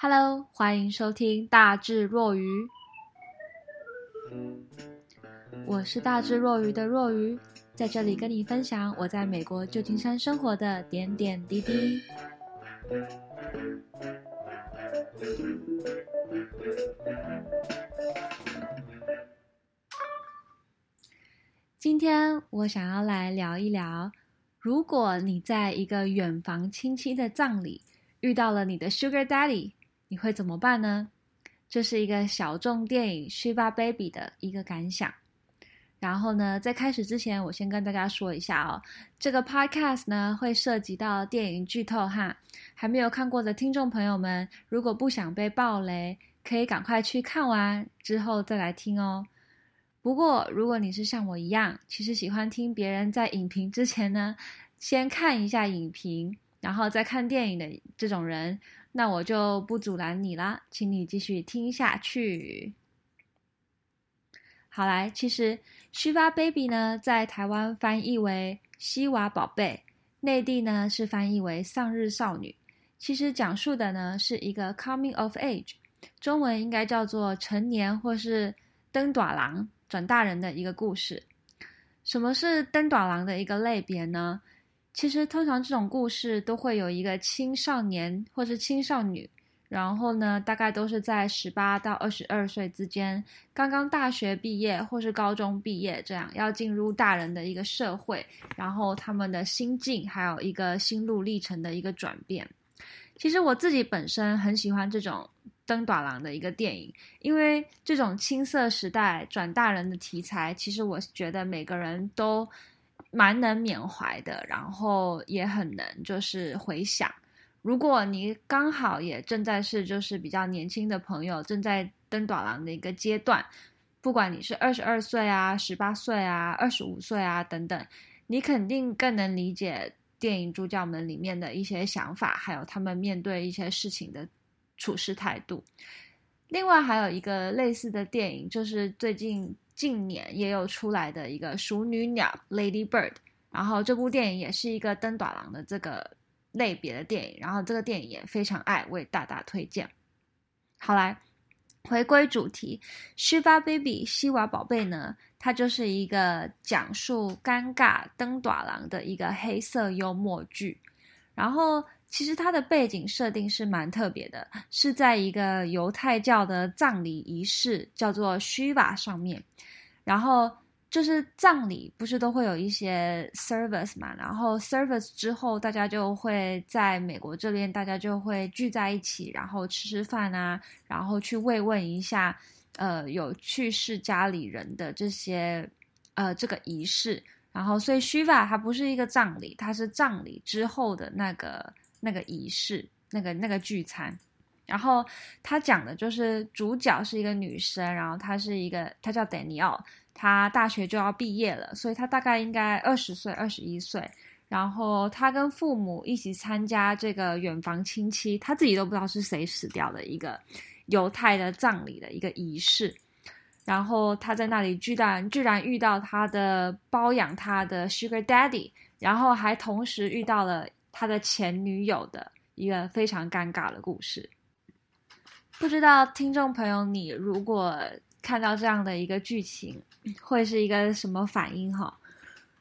Hello，欢迎收听大智若愚。我是大智若愚的若愚，在这里跟你分享我在美国旧金山生活的点点滴滴。今天我想要来聊一聊，如果你在一个远房亲戚的葬礼遇到了你的 Sugar Daddy。你会怎么办呢？这是一个小众电影《Shiva Baby》的一个感想。然后呢，在开始之前，我先跟大家说一下哦，这个 Podcast 呢会涉及到电影剧透哈。还没有看过的听众朋友们，如果不想被爆雷，可以赶快去看完之后再来听哦。不过，如果你是像我一样，其实喜欢听别人在影评之前呢，先看一下影评，然后再看电影的这种人。那我就不阻拦你啦，请你继续听下去。好来，其实西娃 Baby 呢，在台湾翻译为西娃宝贝，内地呢是翻译为丧日少女。其实讲述的呢是一个 coming of age，中文应该叫做成年或是登短郎转大人的一个故事。什么是登短郎的一个类别呢？其实，通常这种故事都会有一个青少年或是青少女，然后呢，大概都是在十八到二十二岁之间，刚刚大学毕业或是高中毕业，这样要进入大人的一个社会，然后他们的心境还有一个心路历程的一个转变。其实我自己本身很喜欢这种转大人的一个电影，因为这种青涩时代转大人的题材，其实我觉得每个人都。蛮能缅怀的，然后也很能就是回想。如果你刚好也正在是就是比较年轻的朋友，正在登短廊的一个阶段，不管你是二十二岁啊、十八岁啊、二十五岁啊等等，你肯定更能理解电影主角们里面的一些想法，还有他们面对一些事情的处事态度。另外还有一个类似的电影，就是最近。近年也有出来的一个《熟女鸟》（Lady Bird），然后这部电影也是一个转大人的这个类别的电影，然后这个电影也非常爱，为大大推荐。好来，回归主题，《西巴 Baby》西娃宝贝呢，它就是一个讲述尴尬转大人的一个黑色幽默剧，然后。其实它的背景设定是蛮特别的，是在一个犹太教的葬礼仪式，叫做 Shiva 上面。然后就是葬礼不是都会有一些 service 嘛？然后 service 之后，大家就会在美国这边，大家就会聚在一起，然后吃吃饭啊，然后去慰问一下，呃，有去世家里人的这些呃这个仪式。然后所以 Shiva 它不是一个葬礼，它是葬礼之后的那个。那个仪式，那个那个聚餐，然后他讲的就是主角是一个女生，然后她是一个，她叫丹尼奥，她大学就要毕业了，所以她大概应该二十岁、二十一岁，然后她跟父母一起参加这个远房亲戚，她自己都不知道是谁死掉的一个犹太的葬礼的一个仪式，然后她在那里居然居然遇到她的包养她的 Sugar Daddy，然后还同时遇到了。他的前女友的一个非常尴尬的故事，不知道听众朋友，你如果看到这样的一个剧情，会是一个什么反应哈？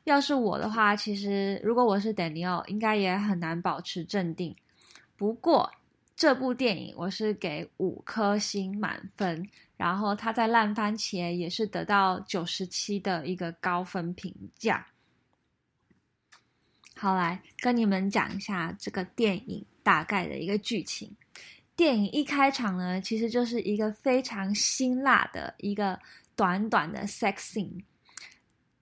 要是我的话，其实如果我是 Daniel，应该也很难保持镇定。不过这部电影我是给五颗星满分，然后他在烂番茄也是得到九十七的一个高分评价。好，来跟你们讲一下这个电影大概的一个剧情。电影一开场呢，其实就是一个非常辛辣的一个短短的 sex scene。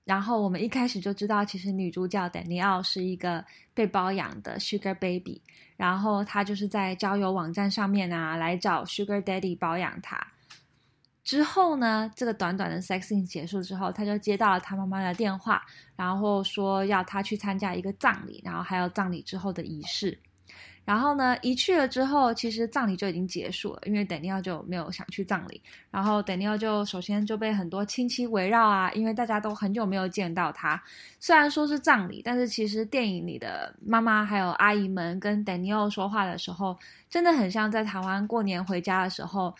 然后我们一开始就知道，其实女主角丹尼奥是一个被包养的 Sugar Baby，然后她就是在交友网站上面啊来找 Sugar Daddy 包养她。之后呢，这个短短的 sexing 结束之后，他就接到了他妈妈的电话，然后说要他去参加一个葬礼，然后还有葬礼之后的仪式。然后呢，一去了之后，其实葬礼就已经结束了，因为 Daniel 就没有想去葬礼。然后 Daniel 就首先就被很多亲戚围绕啊，因为大家都很久没有见到他。虽然说是葬礼，但是其实电影里的妈妈还有阿姨们跟 Daniel 说话的时候，真的很像在台湾过年回家的时候，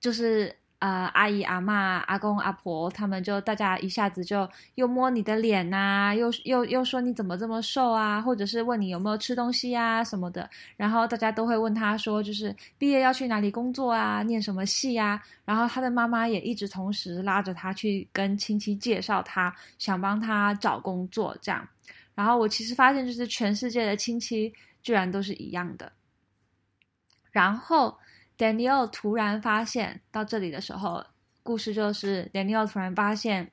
就是。呃，阿姨、阿妈、阿公、阿婆，他们就大家一下子就又摸你的脸呐，又又又说你怎么这么瘦啊，或者是问你有没有吃东西呀什么的。然后大家都会问他说，就是毕业要去哪里工作啊，念什么系呀？然后他的妈妈也一直同时拉着他去跟亲戚介绍他，想帮他找工作这样。然后我其实发现，就是全世界的亲戚居然都是一样的。然后。Daniel 突然发现，到这里的时候，故事就是 Daniel 突然发现，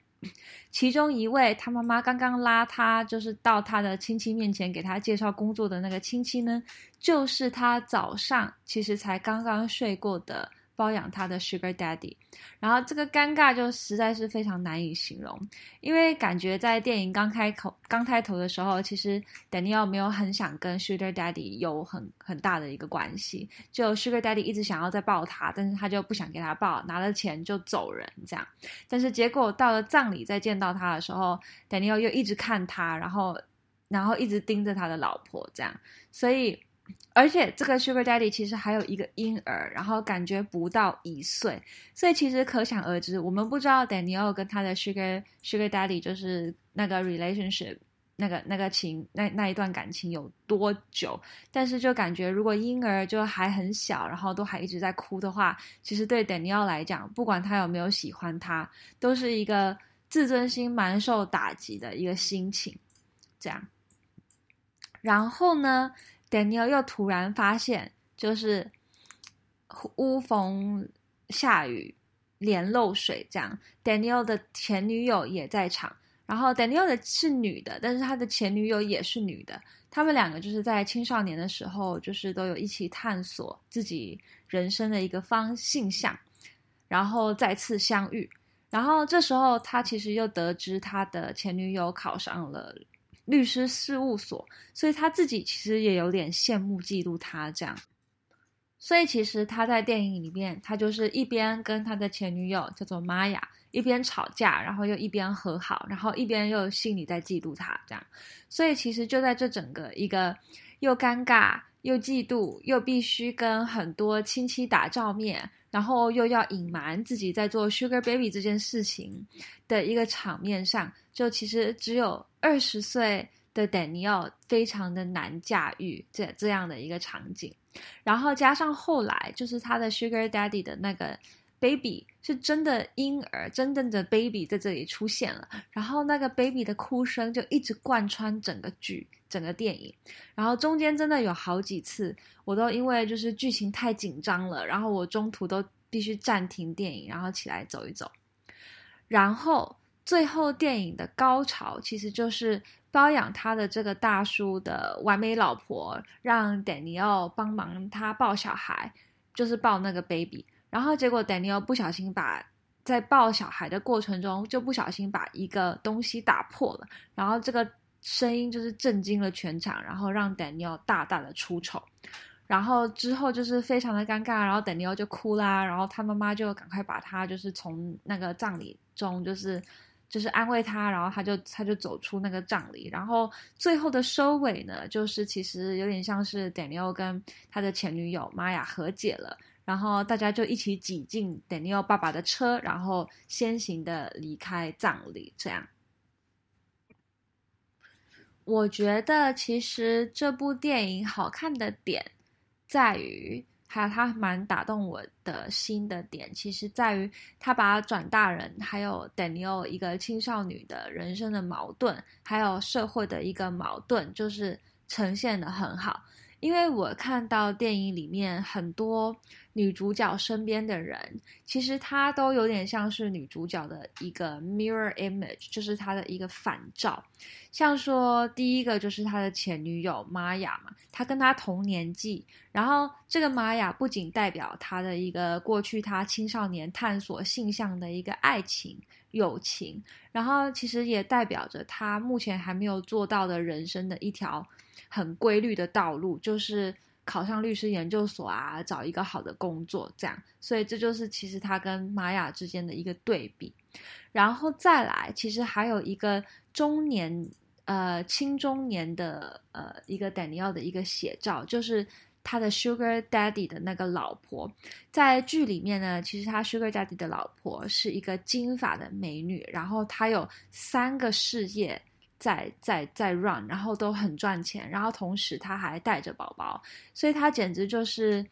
其中一位他妈妈刚刚拉他，就是到他的亲戚面前给他介绍工作的那个亲戚呢，就是他早上其实才刚刚睡过的。包养他的 Sugar Daddy，然后这个尴尬就实在是非常难以形容，因为感觉在电影刚开口、刚开头的时候，其实 Daniel 没有很想跟 Sugar Daddy 有很很大的一个关系，就 Sugar Daddy 一直想要再抱他，但是他就不想给他抱，拿了钱就走人这样。但是结果到了葬礼再见到他的时候，Daniel 又一直看他，然后然后一直盯着他的老婆这样，所以。而且这个 Sugar Daddy 其实还有一个婴儿，然后感觉不到一岁，所以其实可想而知，我们不知道 Daniel 跟他的 Sugar Sugar Daddy 就是那个 relationship 那个那个情那那一段感情有多久，但是就感觉如果婴儿就还很小，然后都还一直在哭的话，其实对 Daniel 来讲，不管他有没有喜欢他，都是一个自尊心蛮受打击的一个心情，这样。然后呢 Daniel 又突然发现，就是屋逢下雨，连漏水这样。Daniel 的前女友也在场，然后 Daniel 的是女的，但是他的前女友也是女的。他们两个就是在青少年的时候，就是都有一起探索自己人生的一个方性向，然后再次相遇。然后这时候，他其实又得知他的前女友考上了。律师事务所，所以他自己其实也有点羡慕、嫉妒他这样。所以其实他在电影里面，他就是一边跟他的前女友叫做玛雅一边吵架，然后又一边和好，然后一边又心里在嫉妒他这样。所以其实就在这整个一个又尴尬又嫉妒又必须跟很多亲戚打照面，然后又要隐瞒自己在做 Sugar Baby 这件事情的一个场面上，就其实只有。二十岁的 Danielle 非常的难驾驭这这样的一个场景，然后加上后来就是他的 Sugar Daddy 的那个 baby 是真的婴儿，真正的 baby 在这里出现了，然后那个 baby 的哭声就一直贯穿整个剧、整个电影，然后中间真的有好几次，我都因为就是剧情太紧张了，然后我中途都必须暂停电影，然后起来走一走，然后。最后电影的高潮其实就是包养他的这个大叔的完美老婆，让 Daniel 帮忙他抱小孩，就是抱那个 baby。然后结果 Daniel 不小心把在抱小孩的过程中就不小心把一个东西打破了，然后这个声音就是震惊了全场，然后让 Daniel 大大的出丑。然后之后就是非常的尴尬，然后 Daniel 就哭啦，然后他妈妈就赶快把他就是从那个葬礼中就是。就是安慰他，然后他就他就走出那个葬礼，然后最后的收尾呢，就是其实有点像是 Daniel 跟他的前女友玛雅和解了，然后大家就一起挤进 Daniel 爸爸的车，然后先行的离开葬礼。这样，我觉得其实这部电影好看的点在于。还有他蛮打动我的心的点，其实在于他把转大人，还有 Daniel 一个青少女的人生的矛盾，还有社会的一个矛盾，就是呈现的很好。因为我看到电影里面很多女主角身边的人，其实她都有点像是女主角的一个 mirror image，就是她的一个反照。像说第一个就是她的前女友玛雅嘛，她跟她同年纪，然后这个玛雅不仅代表她的一个过去，她青少年探索性向的一个爱情友情，然后其实也代表着她目前还没有做到的人生的一条很规律的道路，就是考上律师研究所啊，找一个好的工作这样。所以这就是其实他跟玛雅之间的一个对比。然后再来，其实还有一个中年呃青中年的呃一个 Daniel 的一个写照，就是。他的 Sugar Daddy 的那个老婆，在剧里面呢，其实他 Sugar Daddy 的老婆是一个金发的美女，然后她有三个事业在在在 run，然后都很赚钱，然后同时她还带着宝宝，所以她简直就是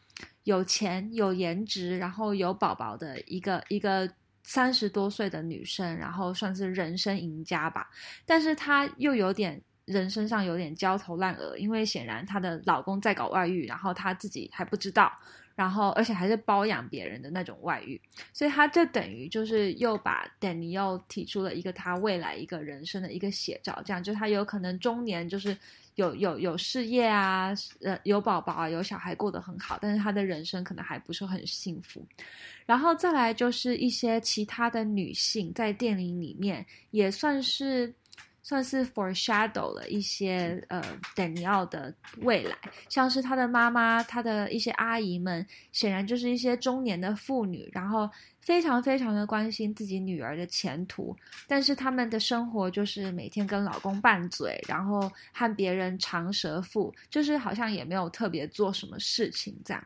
有钱、有颜值，然后有宝宝的一个一个三十多岁的女生，然后算是人生赢家吧。但是她又有点。人身上有点焦头烂额，因为显然她的老公在搞外遇，然后她自己还不知道，然后而且还是包养别人的那种外遇，所以他就等于就是又把 Danielle 提出了一个他未来一个人生的一个写照，这样就他有可能中年就是有有有事业啊，呃有宝宝啊，有小孩过得很好，但是他的人生可能还不是很幸福。然后再来就是一些其他的女性在电影里面也算是。算是 foreshadow 了一些呃丹尼尔的未来，像是他的妈妈、他的一些阿姨们，显然就是一些中年的妇女，然后非常非常的关心自己女儿的前途，但是他们的生活就是每天跟老公拌嘴，然后和别人长舌妇，就是好像也没有特别做什么事情这样，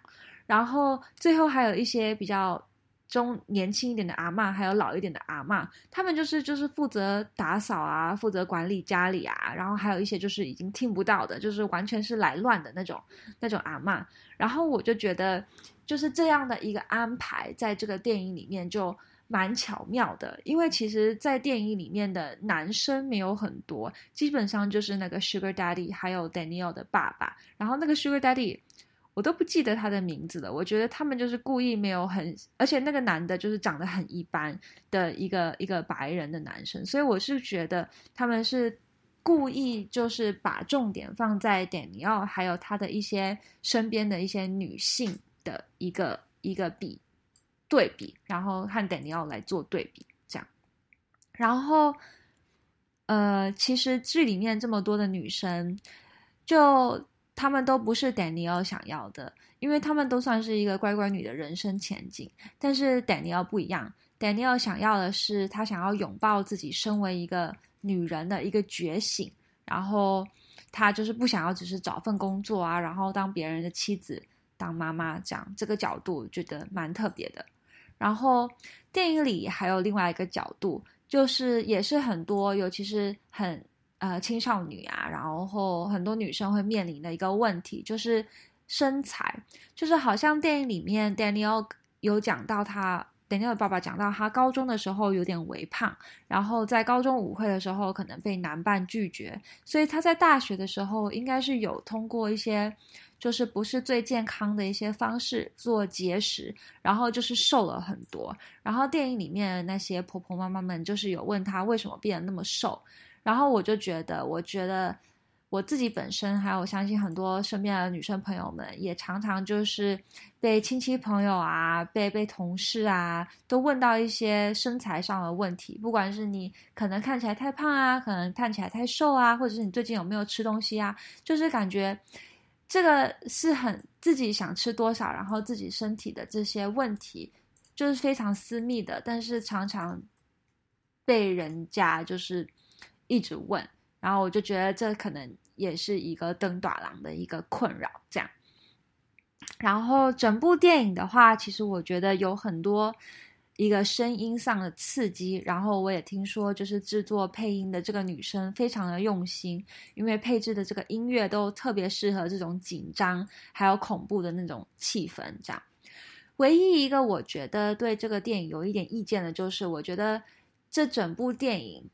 然后最后还有一些比较。中年轻一点的阿嬷，还有老一点的阿嬷，他们就是就是负责打扫啊，负责管理家里啊，然后还有一些就是已经听不到的，就是完全是来乱的那种那种阿嬷。然后我就觉得，就是这样的一个安排，在这个电影里面就蛮巧妙的，因为其实，在电影里面的男生没有很多，基本上就是那个 Sugar Daddy，还有 Daniel 的爸爸，然后那个 Sugar Daddy。我都不记得他的名字了。我觉得他们就是故意没有很，而且那个男的就是长得很一般的一个一个白人的男生，所以我是觉得他们是故意就是把重点放在点尼奥还有他的一些身边的一些女性的一个一个比对比，然后和 Danielle 来做对比这样。然后，呃，其实剧里面这么多的女生就。他们都不是 Danielle 想要的，因为他们都算是一个乖乖女的人生前景。但是 Danielle 不一样，Danielle 想要的是他想要拥抱自己身为一个女人的一个觉醒，然后他就是不想要只是找份工作啊，然后当别人的妻子、当妈妈这样。这个角度觉得蛮特别的。然后电影里还有另外一个角度，就是也是很多，尤其是很。呃，青少女啊，然后很多女生会面临的一个问题就是身材，就是好像电影里面 Daniel 有讲到他 Daniel 爸爸讲到他高中的时候有点微胖，然后在高中舞会的时候可能被男伴拒绝，所以他在大学的时候应该是有通过一些就是不是最健康的一些方式做节食，然后就是瘦了很多，然后电影里面那些婆婆妈妈们就是有问他为什么变得那么瘦。然后我就觉得，我觉得我自己本身，还有我相信很多身边的女生朋友们，也常常就是被亲戚朋友啊，被被同事啊，都问到一些身材上的问题。不管是你可能看起来太胖啊，可能看起来太瘦啊，或者是你最近有没有吃东西啊，就是感觉这个是很自己想吃多少，然后自己身体的这些问题，就是非常私密的，但是常常被人家就是。一直问，然后我就觉得这可能也是一个灯短廊的一个困扰，这样。然后整部电影的话，其实我觉得有很多一个声音上的刺激。然后我也听说，就是制作配音的这个女生非常的用心，因为配置的这个音乐都特别适合这种紧张还有恐怖的那种气氛。这样，唯一一个我觉得对这个电影有一点意见的，就是我觉得这整部电影。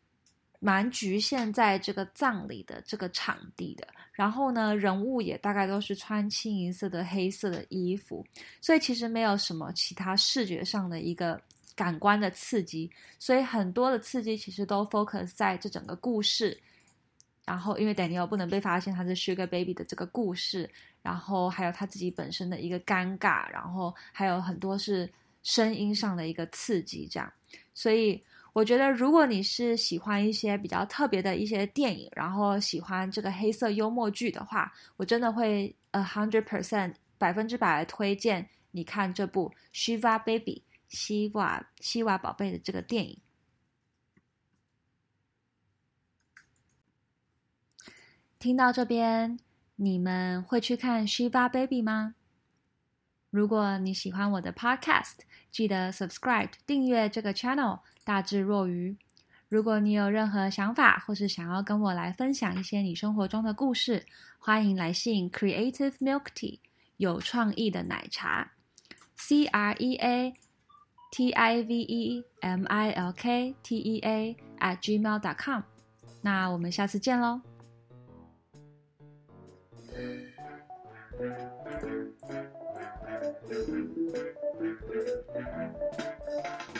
蛮局限在这个葬礼的这个场地的，然后呢，人物也大概都是穿清一色的黑色的衣服，所以其实没有什么其他视觉上的一个感官的刺激，所以很多的刺激其实都 focus 在这整个故事，然后因为 Daniel 不能被发现他是 Sugar Baby 的这个故事，然后还有他自己本身的一个尴尬，然后还有很多是声音上的一个刺激，这样，所以。我觉得如果你是喜欢一些比较特别的一些电影，然后喜欢这个黑色幽默剧的话，我真的会 a hundred percent 百分之百推荐你看这部 Shiva Baby 希瓦希瓦宝贝的这个电影。听到这边，你们会去看 Shiva Baby 吗？如果你喜欢我的 Podcast，记得 subscribe 订阅这个 channel。大智若愚。如果你有任何想法，或是想要跟我来分享一些你生活中的故事，欢迎来信 Creative Milk Tea 有创意的奶茶，C R E A T I V E M I L K T E A at gmail dot com。那我们下次见喽。Thank you.